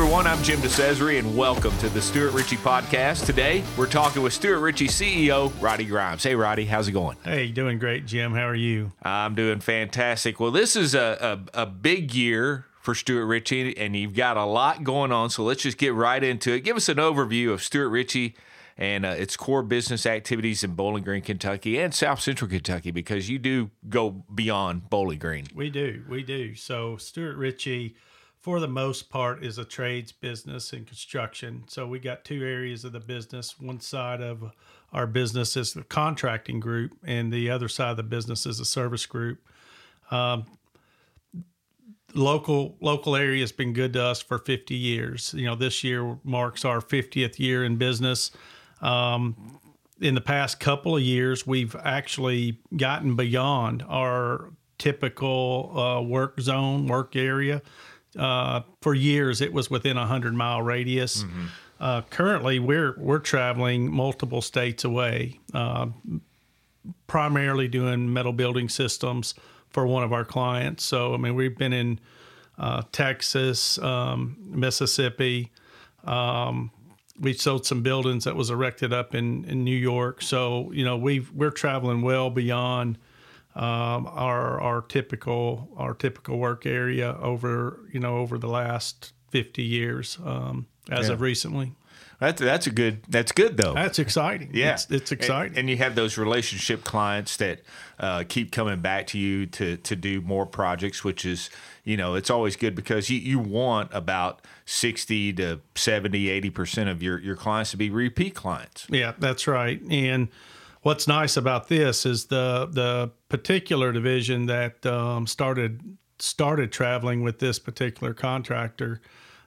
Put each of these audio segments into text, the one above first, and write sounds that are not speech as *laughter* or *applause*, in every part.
everyone, I'm Jim DeCesare, and welcome to the Stewart Richey Podcast. Today, we're talking with Stewart Richey CEO, Roddy Grimes. Hey, Roddy, how's it going? Hey, doing great, Jim. How are you? I'm doing fantastic. Well, this is a, a, a big year for Stewart Richey, and you've got a lot going on, so let's just get right into it. Give us an overview of Stewart Richey and uh, its core business activities in Bowling Green, Kentucky, and South Central Kentucky, because you do go beyond Bowling Green. We do, we do. So Stewart Richey, for the most part, is a trades business and construction. So we got two areas of the business. One side of our business is the contracting group, and the other side of the business is a service group. Um, local local area has been good to us for 50 years. You know, this year marks our 50th year in business. Um, in the past couple of years, we've actually gotten beyond our typical uh, work zone, work area. Uh, for years, it was within a hundred mile radius. Mm-hmm. Uh, currently, we're we're traveling multiple states away, uh, primarily doing metal building systems for one of our clients. So, I mean, we've been in uh, Texas, um, Mississippi. Um, we sold some buildings that was erected up in, in New York. So you know we we're traveling well beyond um, our our typical our typical work area over you know over the last fifty years um, as yeah. of recently. That's that's a good. That's good though. That's exciting. Yeah, it's, it's exciting. And, and, you have those relationship clients that uh, keep coming back to you to to do more projects, which is you know it's always good because you you want about sixty to 70, 80 percent of your your clients to be repeat clients. Yeah, that's right. And what's nice about this is the the particular division that um, started started traveling with this particular contractor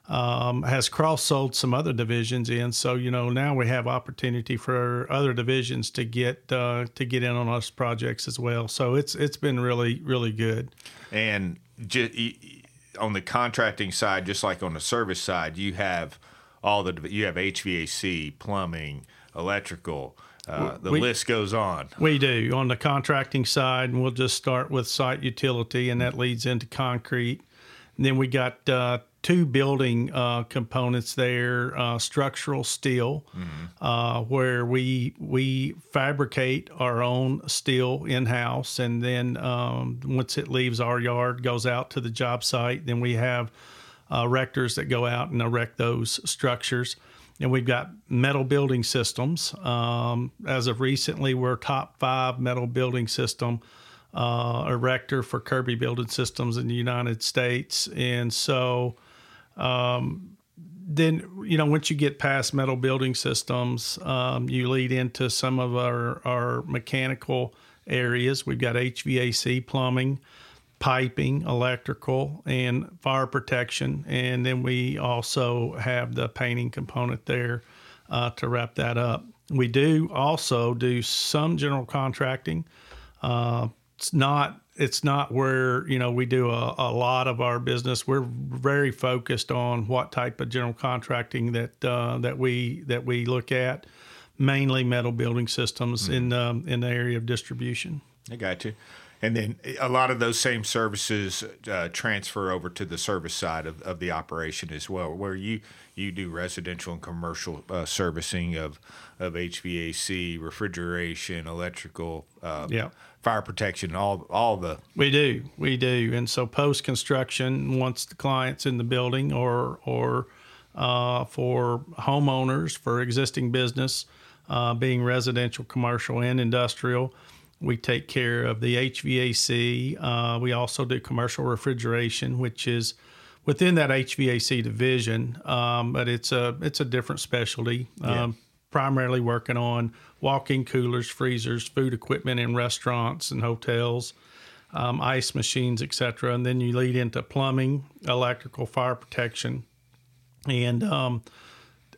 um, has cross sold some other divisions in. So you know now we have opportunity for other divisions to get uh, to get in on us projects as well. So it's it's been really really good. And on the contracting side, just like on the service side, you have all the you have HVAC, plumbing, electrical. Uh, the we, list goes on. We do on the contracting side, and we'll just start with site utility, and that leads into concrete. And then we got uh, two building uh, components there: uh, structural steel, mm-hmm. uh, where we we fabricate our own steel in house, and then um, once it leaves our yard, goes out to the job site. Then we have uh, erectors that go out and erect those structures. And we've got metal building systems. Um, as of recently, we're top five metal building system uh, erector for Kirby Building Systems in the United States. And so um, then you know once you get past metal building systems, um, you lead into some of our our mechanical areas. We've got HVAC, plumbing, piping, electrical, and fire protection, and then we also have the painting component there uh, to wrap that up. We do also do some general contracting. Uh, it's not it's not where you know we do a, a lot of our business. We're very focused on what type of general contracting that uh, that we that we look at, mainly metal building systems mm-hmm. in um, in the area of distribution. I got you. And then a lot of those same services uh, transfer over to the service side of, of the operation as well, where you you do residential and commercial uh, servicing of of HVAC, refrigeration, electrical, uh, yeah. fire protection, all all the. We do, we do, and so post construction, once the client's in the building, or or uh, for homeowners for existing business, uh, being residential, commercial, and industrial. We take care of the HVAC. Uh, we also do commercial refrigeration, which is within that HVAC division, um, but it's a it's a different specialty. Yeah. Um, primarily working on walk-in coolers, freezers, food equipment in restaurants and hotels, um, ice machines, etc. And then you lead into plumbing, electrical, fire protection, and um,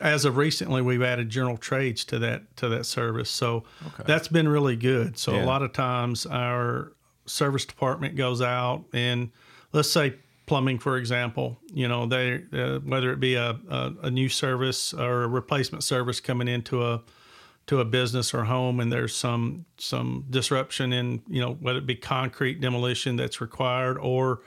as of recently, we've added general trades to that to that service. So okay. that's been really good. So yeah. a lot of times our service department goes out and let's say plumbing, for example, you know, they uh, whether it be a, a, a, new service or a replacement service coming into a to a business or home, and there's some some disruption in you know whether it be concrete demolition that's required or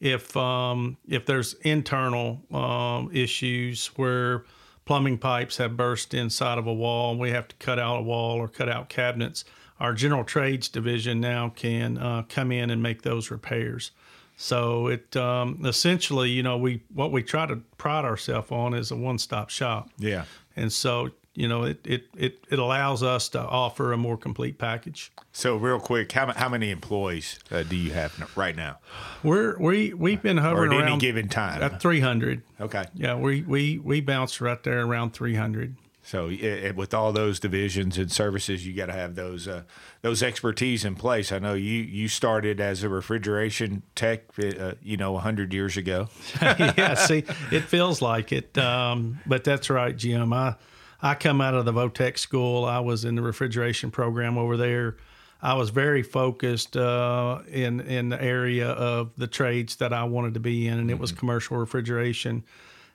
if um, if there's internal um, issues where plumbing pipes have burst inside of a wall, we have to cut out a wall or cut out cabinets. Our general trades division now can uh, come in and make those repairs. So it um, essentially, you know, we what we try to pride ourselves on is a one-stop shop. Yeah. And so, you know, it it it, it allows us to offer a more complete package. So real quick, how, how many employees uh, do you have right now? We're we we've been Or hovering at around any given time? at 300. Okay. Yeah, we we we bounce right there around 300. So uh, with all those divisions and services, you got to have those uh, those expertise in place. I know you you started as a refrigeration tech, uh, you know, hundred years ago. *laughs* yeah, see, it feels like it. Um, but that's right, Jim. I I come out of the Votech school. I was in the refrigeration program over there. I was very focused uh, in in the area of the trades that I wanted to be in, and it was commercial refrigeration.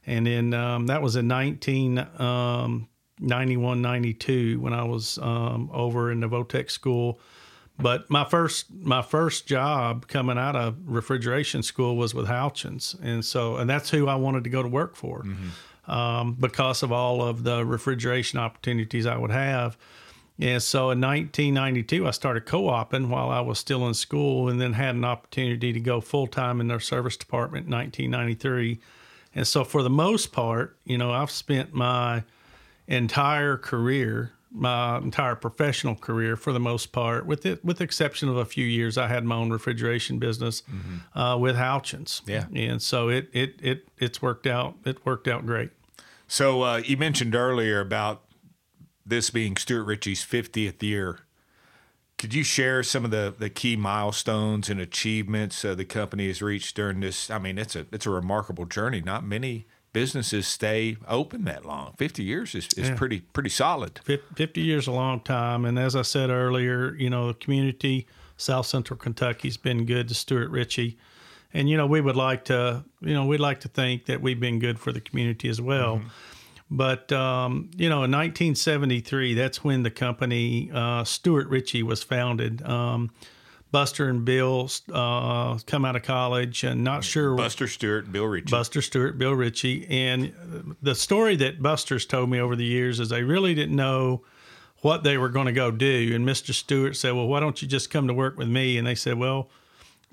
And then um, that was in 1991, 92 when I was um, over in the Votech school. But my first my first job coming out of refrigeration school was with Houchens, and so and that's who I wanted to go to work for, um, because of all of the refrigeration opportunities I would have. And so in 1992, I started co-oping while I was still in school, and then had an opportunity to go full time in their service department in 1993. And so for the most part, you know, I've spent my entire career, my entire professional career, for the most part, with it, with the exception of a few years, I had my own refrigeration business uh, with Houchens. Yeah. and so it it it it's worked out. It worked out great. So uh, you mentioned earlier about this being Stewart Richey's 50th year. Could you share some of the, the key milestones and achievements uh, the company has reached during this? I mean, it's a it's a remarkable journey. Not many businesses stay open that long. 50 years is, is pretty pretty solid. 50 years is a long time. And as I said earlier, you know, the community, South Central Kentucky's been good to Stewart Richey. And, you know, we would like to, you know, we'd like to think that we've been good for the community as well. But, um, you know, in 1973, that's when the company, uh, Stewart Richey, was founded. Um, Buster and Bill uh, come out of college and not sure Buster Stewart Bill Richey. Buster Stewart, Bill Richey. And the story that Buster's told me over the years is they really didn't know what they were going to go do. And Mr. Stewart said, Well, why don't you just come to work with me? And they said, Well,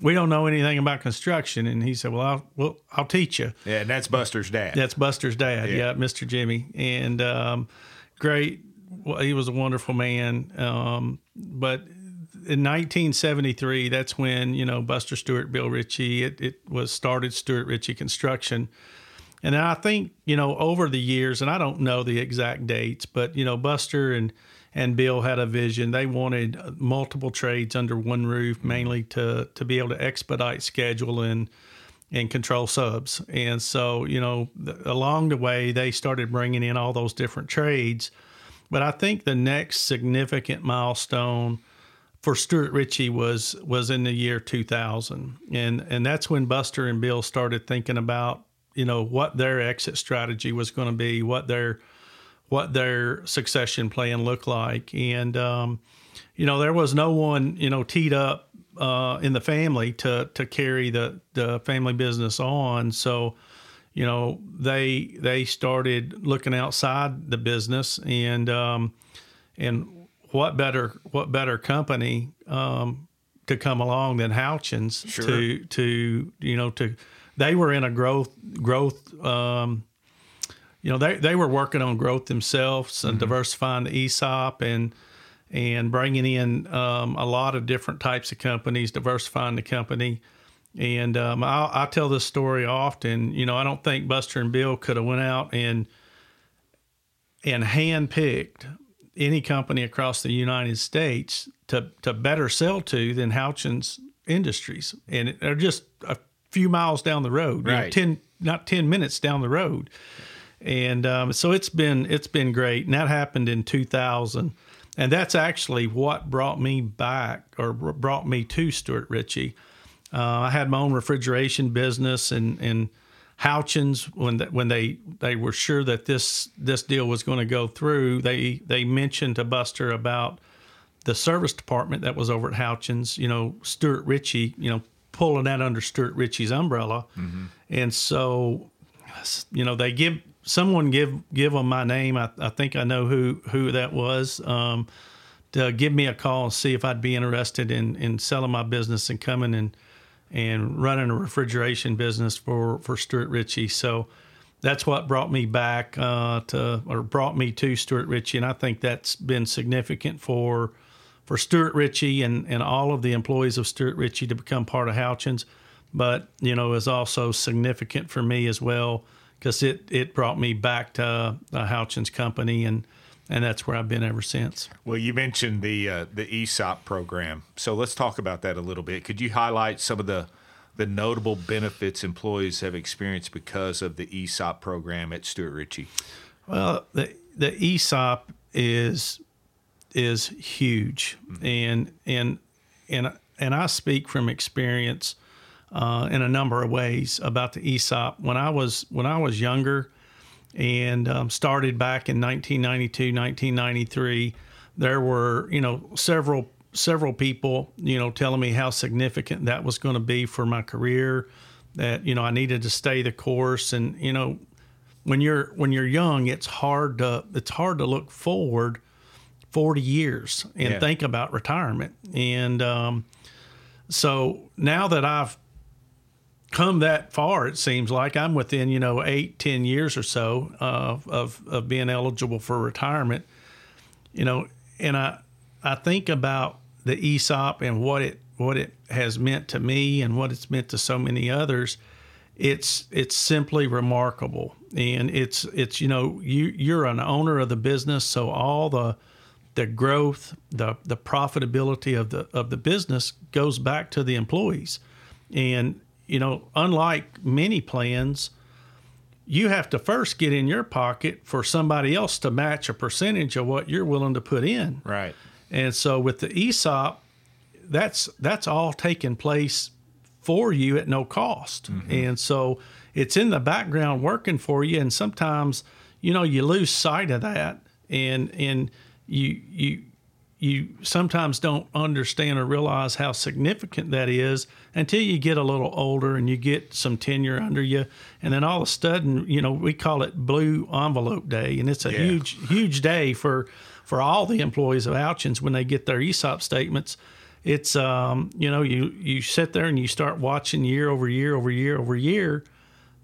we don't know anything about construction. And he said, Well, I'll, well, I'll teach you. yeah, and that's Buster's dad. That's Buster's dad. Yeah. Yeah, Mr. Jimmy. And um, great. Well, he was a wonderful man. Um, but in 1973, that's when, you know, Buster Stewart, Bill Richey, it, it was started Stewart Richey Construction. And I think, you know, over the years, and I don't know the exact dates, but, you know, Buster and, and Bill had a vision. They wanted multiple trades under one roof, mm-hmm. mainly to, to be able to expedite schedule and, and control subs. And so, you know, along the way, they started bringing in all those different trades. But I think the next significant milestone for Stewart Richey was was in the year 2000, and and that's when Buster and Bill started thinking about you know what their exit strategy was going to be, what their what their succession plan looked like, and um, you know there was no one you know teed up uh, in the family to to carry the the family business on, so you know they they started looking outside the business and um, and what better what better company um, to come along than Houchens Sure. to to you know to they were in a growth growth um, you know they they were working on growth themselves and diversifying the ESOP and and bringing in um, a lot of different types of companies, diversifying the company. And um, I, I tell this story often. You know, I don't think Buster and Bill could have went out and and handpicked any company across the United States to to better sell to than Houchens Industries, and they're just a few miles down the road, you know, ten not ten minutes down the road. And um, so it's been it's been great, and that happened in 2000, and that's actually what brought me back or brought me to Stewart Richey. Uh, I had my own refrigeration business, and and Houchens when the, when they they were sure that this this deal was going to go through, they they mentioned to Buster about the service department that was over at Houchens. You know, Stewart Richey, you know, pulling that under Stewart Richey's umbrella, and so you know they give someone give give them my name. I, I think I know who who that was. Um, to give me a call and see if I'd be interested in in selling my business and coming and and running a refrigeration business for for Stewart Richey. So that's what brought me back uh, to or brought me to Stewart Richey, and I think that's been significant for for Stewart Richey and and all of the employees of Stewart Richey to become part of Houchens. But you know, is also significant for me as well because it it brought me back to the Houchens company and and that's where I've been ever since. Well, you mentioned the uh, the ESOP program, so let's talk about that a little bit. Could you highlight some of the the notable benefits employees have experienced because of the ESOP program at Stewart Richey? Well, the the ESOP is is huge, mm-hmm. and and and and I speak from experience uh, in a number of ways about the ESOP. When I was when I was younger and um, started back in 1992, 1993, there were you know several several people you know telling me how significant that was going to be for my career. That you know I needed to stay the course, and you know when you're when you're young, it's hard to it's hard to look forward 40 years and yeah. think about retirement. And um, so now that I've come that far, it seems like I'm within, you know, eight, ten years or so uh, of of being eligible for retirement. You know, and I I think about the ESOP and what it what it has meant to me and what it's meant to so many others. It's it's simply remarkable, and it's it's you know you you're an owner of the business, so all the the growth, the the profitability of the of the business goes back to the employees, and you know, unlike many plans, you have to first get in your pocket for somebody else to match a percentage of what you're willing to put in. Right. And so with the ESOP, that's that's all taking place for you at no cost. Mm-hmm. And so it's in the background working for you and sometimes, you know, you lose sight of that and and you you you sometimes don't understand or realize how significant that is until you get a little older and you get some tenure under you. And then all of a sudden you know we call it blue envelope day. And it's a yeah. huge huge day for for all the employees of Houchens when they get their ESOP statements. It's um you know you you sit there and you start watching year over year over year over year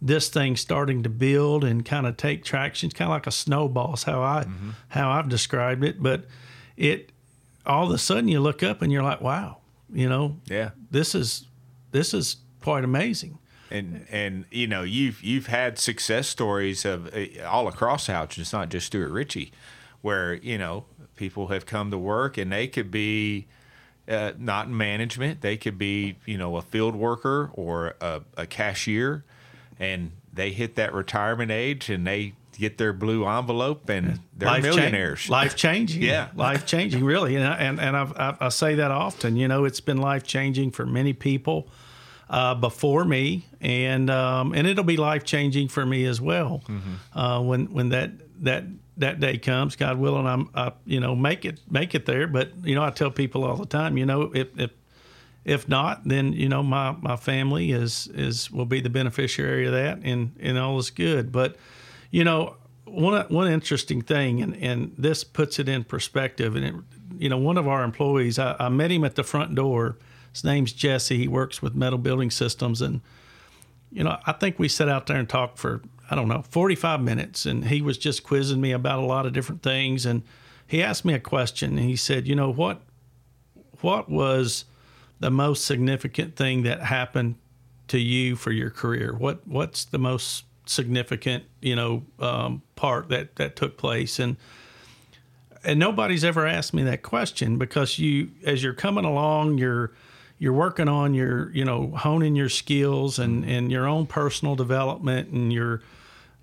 this thing starting to build and kind of take traction. It's kind of like a snowball is how I mm-hmm. how I've described it. But it all of a sudden you look up and you're like, wow, you know, yeah, this is this is quite amazing. And and you know you've you've had success stories of uh, all across Houch. It's not just Stewart Richey, where you know people have come to work and they could be uh, not in management. They could be you know a field worker or a, a cashier, and they hit that retirement age and they get their blue envelope and they're life millionaires. Cha- life changing. yeah. *laughs* Life changing, really. And, and, and I've, i I say that often. You know, it's been life changing for many people uh, before me, and um, and it'll be life changing for me as well mm-hmm. uh, when when that that that day comes. God willing, I'm I, you know make it make it there. But you know, I tell people all the time, you know, if if if not, then you know my my family is is will be the beneficiary of that, and and all is good. But you know, one one interesting thing, and and this puts it in perspective. And it, you know, one of our employees, I, I met him at the front door. His name's Jesse. He works with metal building systems, and you know, I think we sat out there and talked for I don't know 45 minutes, and he was just quizzing me about a lot of different things. And he asked me a question, and he said, "You know what? What was the most significant thing that happened to you for your career? What What's the most significant, you know, um, part that that took place, and and nobody's ever asked me that question because you, as you're coming along, you're you're working on your, you know, honing your skills and and your own personal development, and you're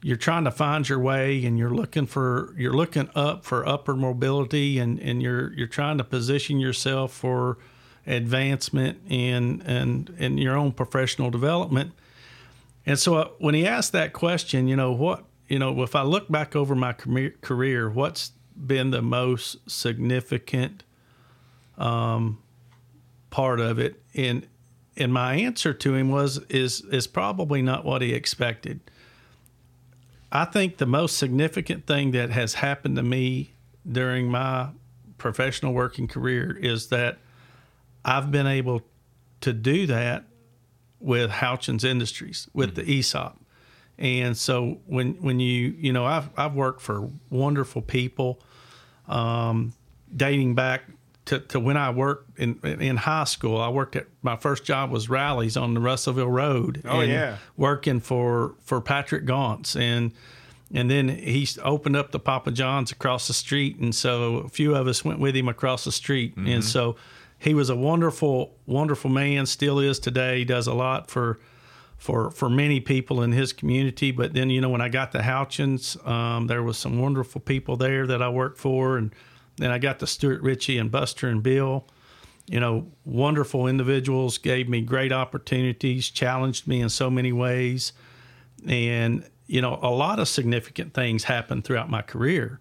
you're trying to find your way, and you're looking for you're looking up for upper mobility, and and you're you're trying to position yourself for advancement and and and your own professional development and so uh, when he asked that question, you know, what, you know, if I look back over my career, what's been the most significant um, part of it? And and my answer to him was is is probably not what he expected. I think the most significant thing that has happened to me during my professional working career is that I've been able to do that with Houchens Industries with the ESOP. And so when when you you know I've I've worked for wonderful people, um, dating back to, to when I worked in in high school. I worked at my first job was Rally's on the Russellville Road. Oh, and yeah. working for for Patrick Gauntz and and then he opened up the Papa John's across the street, and so a few of us went with him across the street, and so he was a wonderful, wonderful man. Still is today. He does a lot for for for many people in his community. But then you know when I got to Houchens, um, there was some wonderful people there that I worked for, and then I got to Stewart Richey and Buster and Bill. You know, wonderful individuals gave me great opportunities, challenged me in so many ways, and you know a lot of significant things happened throughout my career.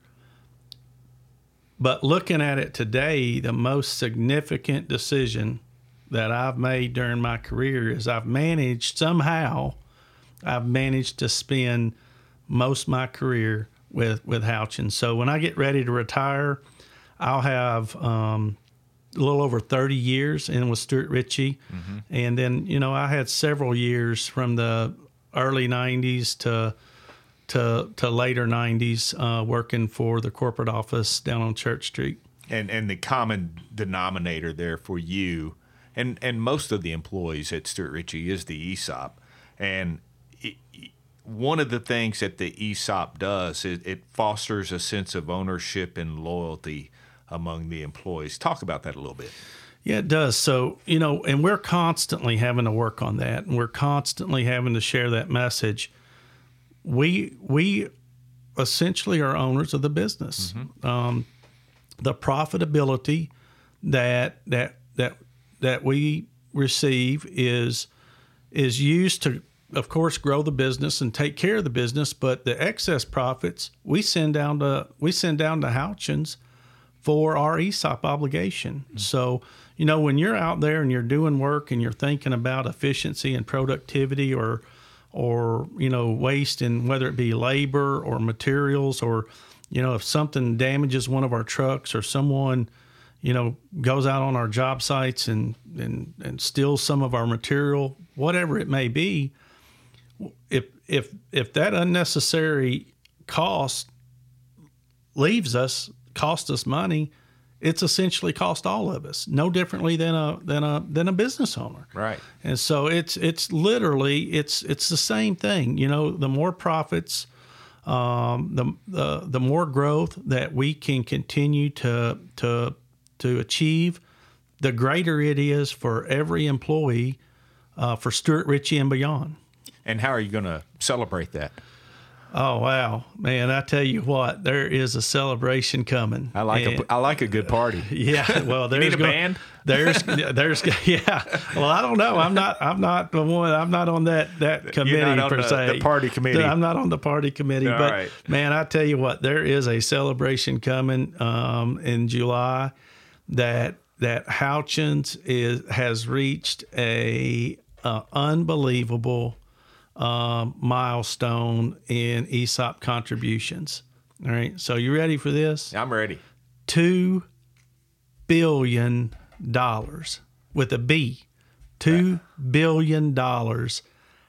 But looking at it today, the most significant decision that I've made during my career is I've managed somehow, I've managed to spend most of my career with with Houchens. So when I get ready to retire, I'll have um, a little over 30 years in with Stewart Richey, and then you know I had several years from the early 90s to to to later 90s uh, working for the corporate office down on Church Street. and and the common denominator there for you and and most of the employees at Stewart Richey is the ESOP and it, one of the things that the ESOP does is it fosters a sense of ownership and loyalty among the employees. Talk about that a little bit. Yeah, it does. So, you know, and we're constantly having to work on that and we're constantly having to share that message. We we essentially are owners of the business. Um, the profitability that that that that we receive is is used to of course grow the business and take care of the business, but the excess profits we send down to we send down to Houchens for our ESOP obligation. So, you know, when you're out there and you're doing work and you're thinking about efficiency and productivity or or, you know, waste in whether it be labor or materials or, you know, if something damages one of our trucks or someone, you know, goes out on our job sites and and, and steals some of our material, whatever it may be, if if if that unnecessary cost leaves us, cost us money, it's essentially cost all of us. No differently than a than a than a business owner. Right. And so it's it's literally it's it's the same thing. You know, the more profits, um, the the the more growth that we can continue to to to achieve, the greater it is for every employee, uh, for Stewart Richey and beyond. And how are you going to celebrate that? Oh wow, man! I tell you what, there is a celebration coming. I like And- a I like a good party. *laughs* Yeah, well, there's need a go- band? There's *laughs* there's yeah. Well, I don't know. I'm not I'm not the one. I'm not on that that committee not on per the- se. the party committee. I'm not on the party committee. All but right. man, I tell you what, there is a celebration coming um, in July that that Houchens is has reached a uh, unbelievable um, milestone in ESOP contributions. All right, so you ready for this? I'm ready. two billion dollars with a B. Two billion dollars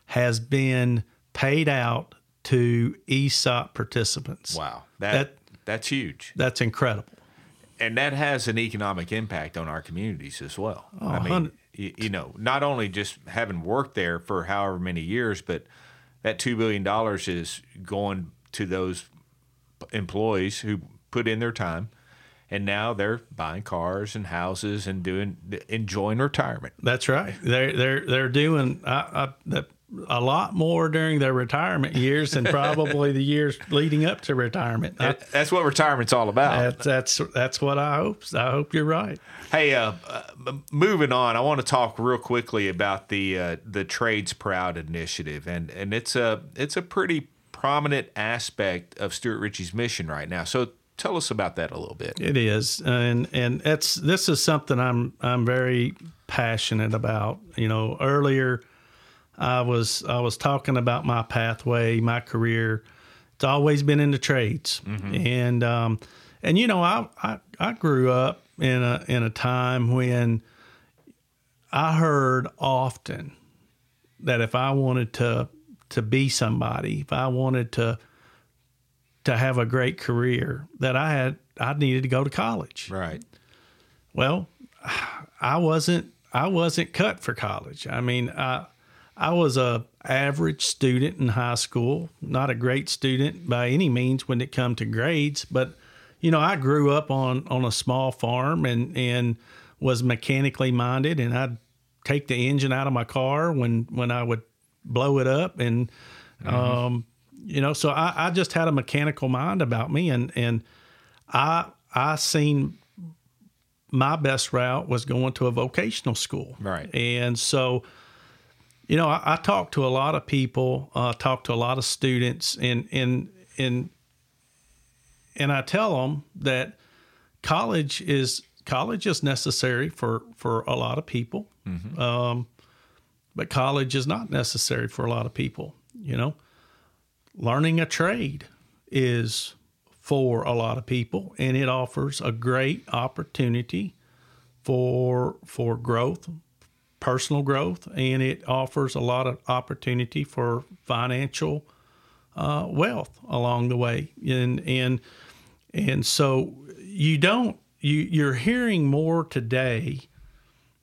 has been paid out to ESOP participants. Wow. That, That- that's huge. That's incredible. and that has an economic impact on our communities as well. I mean, you, you know, not only just having worked there for however many years, but that two billion dollars is going to those employees who put in their time, and now they're buying cars and houses and doing enjoying retirement. That's right. They're they're they're doing uh, uh, the, a lot more during their retirement years than probably the years leading up to retirement. I- That's what retirement's all about. that's that's that's what I hope. I hope you're right. Hey, uh, uh, moving on, I want to talk real quickly about the uh, the Trades Proud initiative, and and it's a it's a pretty prominent aspect of Stewart Richey's mission right now. So tell us about that a little bit. It is, and and it's this is something I'm I'm very passionate about. You know, earlier I was I was talking about my pathway, my career. It's always been in the trades, and um, and you know I, I I grew up in a in a time when I heard often that if I wanted to to be somebody, if I wanted to to have a great career, that I had I needed to go to college. Right. Well, *sighs* I wasn't I wasn't cut for college. I mean, I I was a average student in high school, not a great student by any means when it come to grades, but you know, I grew up on on a small farm and and was mechanically minded and I'd take the engine out of my car when when I would blow it up and um you know, so I, I just had a mechanical mind about me and and I I seen my best route was going to a vocational school. Right. And so, you know, I, I talked to a lot of people, uh, talk to a lot of students, and and and and I tell them that college is college is necessary for for a lot of people, um, but college is not necessary for a lot of people. You know, learning a trade is for a lot of people, and it offers a great opportunity for for growth, personal growth, and it offers a lot of opportunity for financial uh, wealth along the way. And and and so you don't you you're hearing more today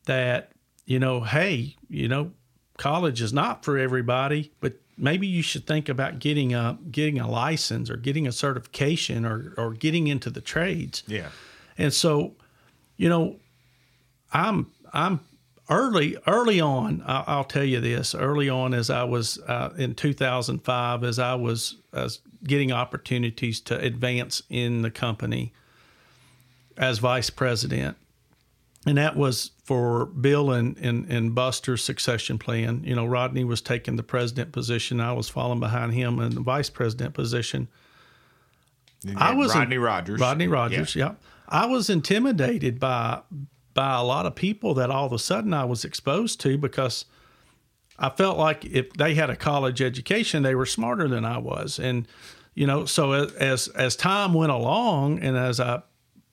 that you know, hey, you know, college is not for everybody, but maybe you should think about getting a getting a license or getting a certification or or getting into the trades. Yeah. And so, you know, I'm I'm early early on. I'll, I'll tell you this. Early on, as I was uh, in 2005, as I was as getting opportunities to advance in the company as vice president, and that was for Bill and, and, and Buster's succession plan. You know, Rodney was taking the president position. I was falling behind him in the vice president position. I was in- Rodney Rogers. Rodney Rogers, yeah. I was intimidated by by a lot of people that all of a sudden I was exposed to because I felt like if they had a college education, they were smarter than I was, and you know, so as as time went along, and as I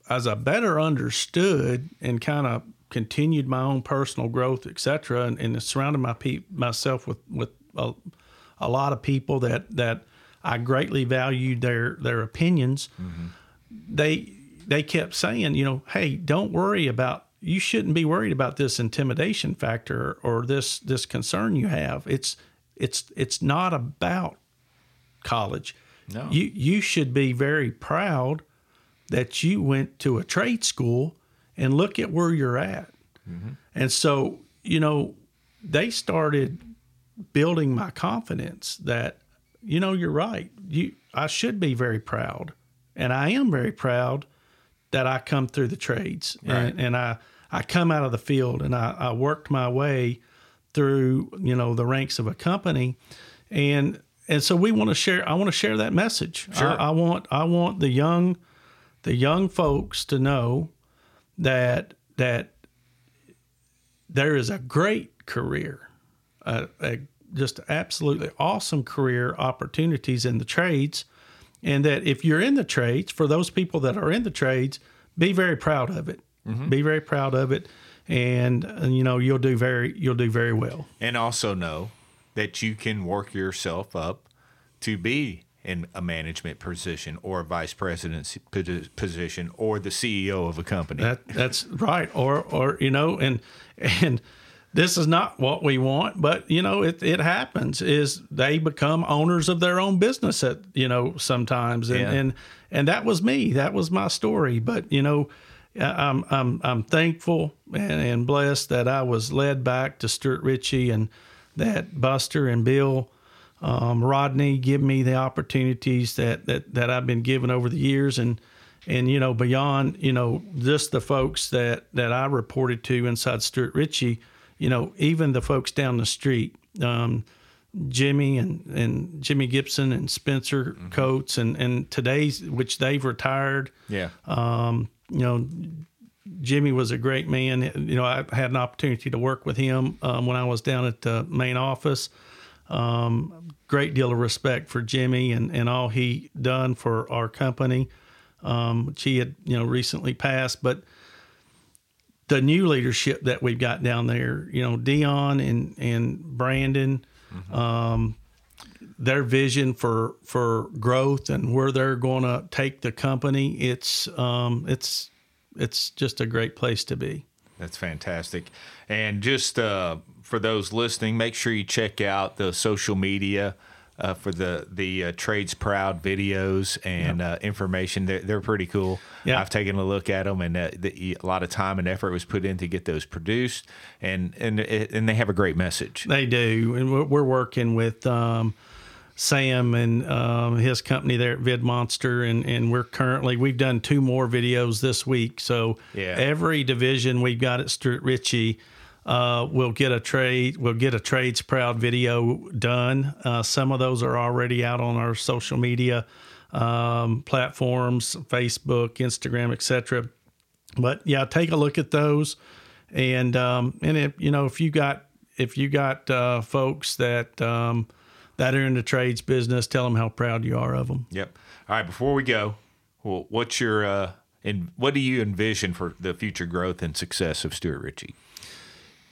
as I better understood and kind of continued my own personal growth, et cetera, and, and surrounded my pe- myself with with a, a lot of people that that I greatly valued their their opinions. Mm-hmm. They they kept saying, you know, hey, don't worry about you shouldn't be worried about this intimidation factor or this this concern you have. It's it's it's not about college. No. You you should be very proud that you went to a trade school and look at where you're at. Mm-hmm. And so, you know, they started building my confidence that, you know, you're right. You I should be very proud. And I am very proud that I come through the trades and, and I, I come out of the field and I, I worked my way through, you know, the ranks of a company. And and so we want to share I want to share that message. Sure. I, I want I want the young the young folks to know that that there is a great career, a, a just absolutely awesome career opportunities in the trades, and that if you're in the trades, for those people that are in the trades, be very proud of it. Mm-hmm. Be very proud of it, and, and you know you'll do very you'll do very well. and also know that you can work yourself up to be in a management position or a vice president position or the CEO of a company. That that's right. Or or you know, and and this is not what we want, but you know, it it happens is they become owners of their own business at you know sometimes, and Yeah. and and that was me. That was my story. But you know. I'm I'm I'm thankful and, and blessed that I was led back to Stewart Richey and that Buster and Bill um, Rodney give me the opportunities that, that that I've been given over the years, and and you know beyond you know just the folks that that I reported to inside Stewart Richey, you know even the folks down the street, um, Jimmy and and Jimmy Gipson and Spencer Coates and and today's which they've retired yeah. um, you know, Jimmy was a great man. You know, I had an opportunity to work with him um, when I was down at the main office. Um, great deal of respect for Jimmy and, and all he done for our company, um, which he had you know recently passed. But the new leadership that we've got down there, you know, Dion and and Brandon, mm-hmm. um, their vision for for growth and where they're going to take the company, it's um, it's it's just a great place to be. That's fantastic. And just uh, for those listening, make sure you check out the social media uh, for the the uh, trades proud videos and uh, information. They're, they're pretty cool. Yeah. I've taken a look at them, and uh, the, a lot of time and effort was put in to get those produced, and and and they have a great message. They do, and we're working with. Um, Sam and um, his company there at VidMonster, and and we're currently we've done two more videos this week. So yeah. every division we've got at Stewart Richey uh, we'll get a trade. We'll get a trades proud video done. Uh, some of those are already out on our social media um, platforms, Facebook, Instagram, etc. But yeah, take a look at those, and um, and if you know if you got if you got uh, folks that um, that are in the trades business, tell them how proud you are of them. Yep. All right. Before we go, well, what's your uh, and what do you envision for the future growth and success of Stewart Richey?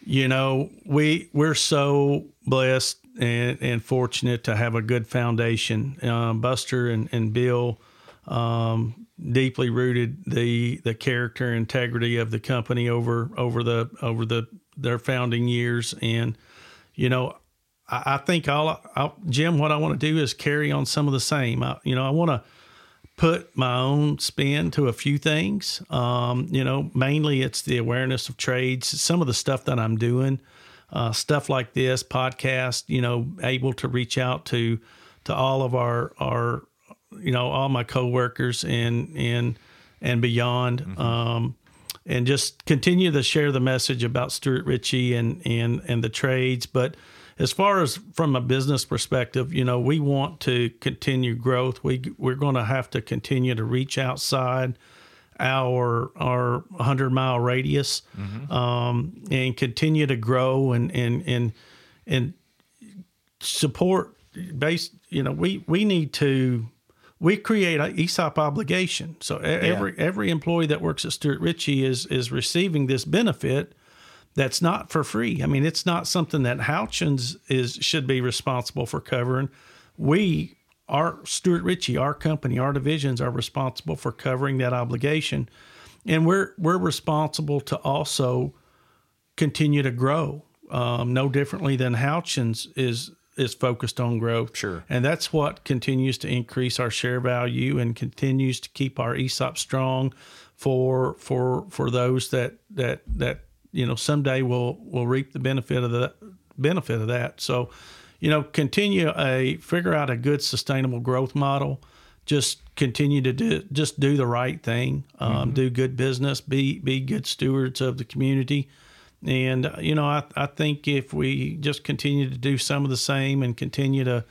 You know, we we're so blessed and, and fortunate to have a good foundation. Um, Buster and, and Bill um, deeply rooted the the character integrity of the company over over the over the their founding years, and you know, I, I think all I, Jim, what I want to do is carry on some of the same. I, you know, I want to put my own spin to a few things. Um, you know, mainly it's the awareness of trades, some of the stuff that I'm doing, uh, stuff like this podcast. You know, able to reach out to to all of our our you know all my coworkers and and and beyond. Mm-hmm. Um, and just continue to share the message about Stewart Richey and and and the trades, but as far as from a business perspective, you know, we want to continue growth. We we're going to have to continue to reach outside our our 100 mile radius mm-hmm. um, and continue to grow and and and and support based you know we we need to we create a ESOP obligation so every yeah. every employee that works at Stewart Richey is is receiving this benefit that's not for free. I mean, it's not something that Houchens is should be responsible for covering. We, our Stewart Richey, our company, our divisions are responsible for covering that obligation, and we're we're responsible to also continue to grow. Um, no differently than Houchens is is focused on growth. Sure. And that's what continues to increase our share value and continues to keep our ESOP strong for for for those that that that you know someday we'll we'll reap the benefit of the benefit of that. So, you know, continue a figure out a good sustainable growth model. Just continue to do just do the right thing, um, mm-hmm. do good business, be be good stewards of the community. And you know, I, I think if we just continue to do some of the same and continue to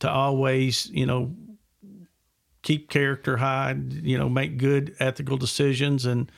to always, you know, keep character high, you know, make good ethical decisions and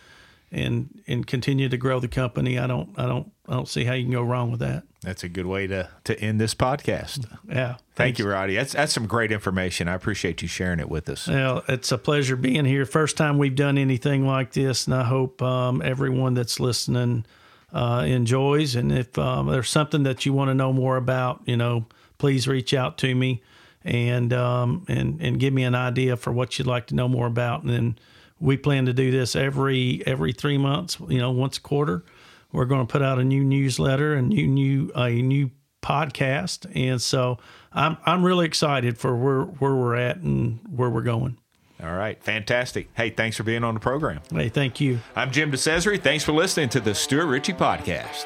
and and continue to grow the company. I don't I don't I don't see how you can go wrong with that. That's a good way to to end this podcast. Yeah. Thank thanks. you, Roddy. That's that's some great information. I appreciate you sharing it with us. Well, it's a pleasure being here. First time we've done anything like this, and I hope um, everyone that's listening uh, enjoys. And if um, there's something that you want to know more about, you know, please reach out to me and um, and and give me an idea for what you'd like to know more about, and then we plan to do this every every three months. You know, once a quarter, we're going to put out a new newsletter and new new a new podcast, and so I'm I'm really excited for where where we're at and where we're going. All right, fantastic. Hey, thanks for being on the program. Hey, thank you. I'm Jim DeCesare. Thanks for listening to the Stewart Richey Podcast.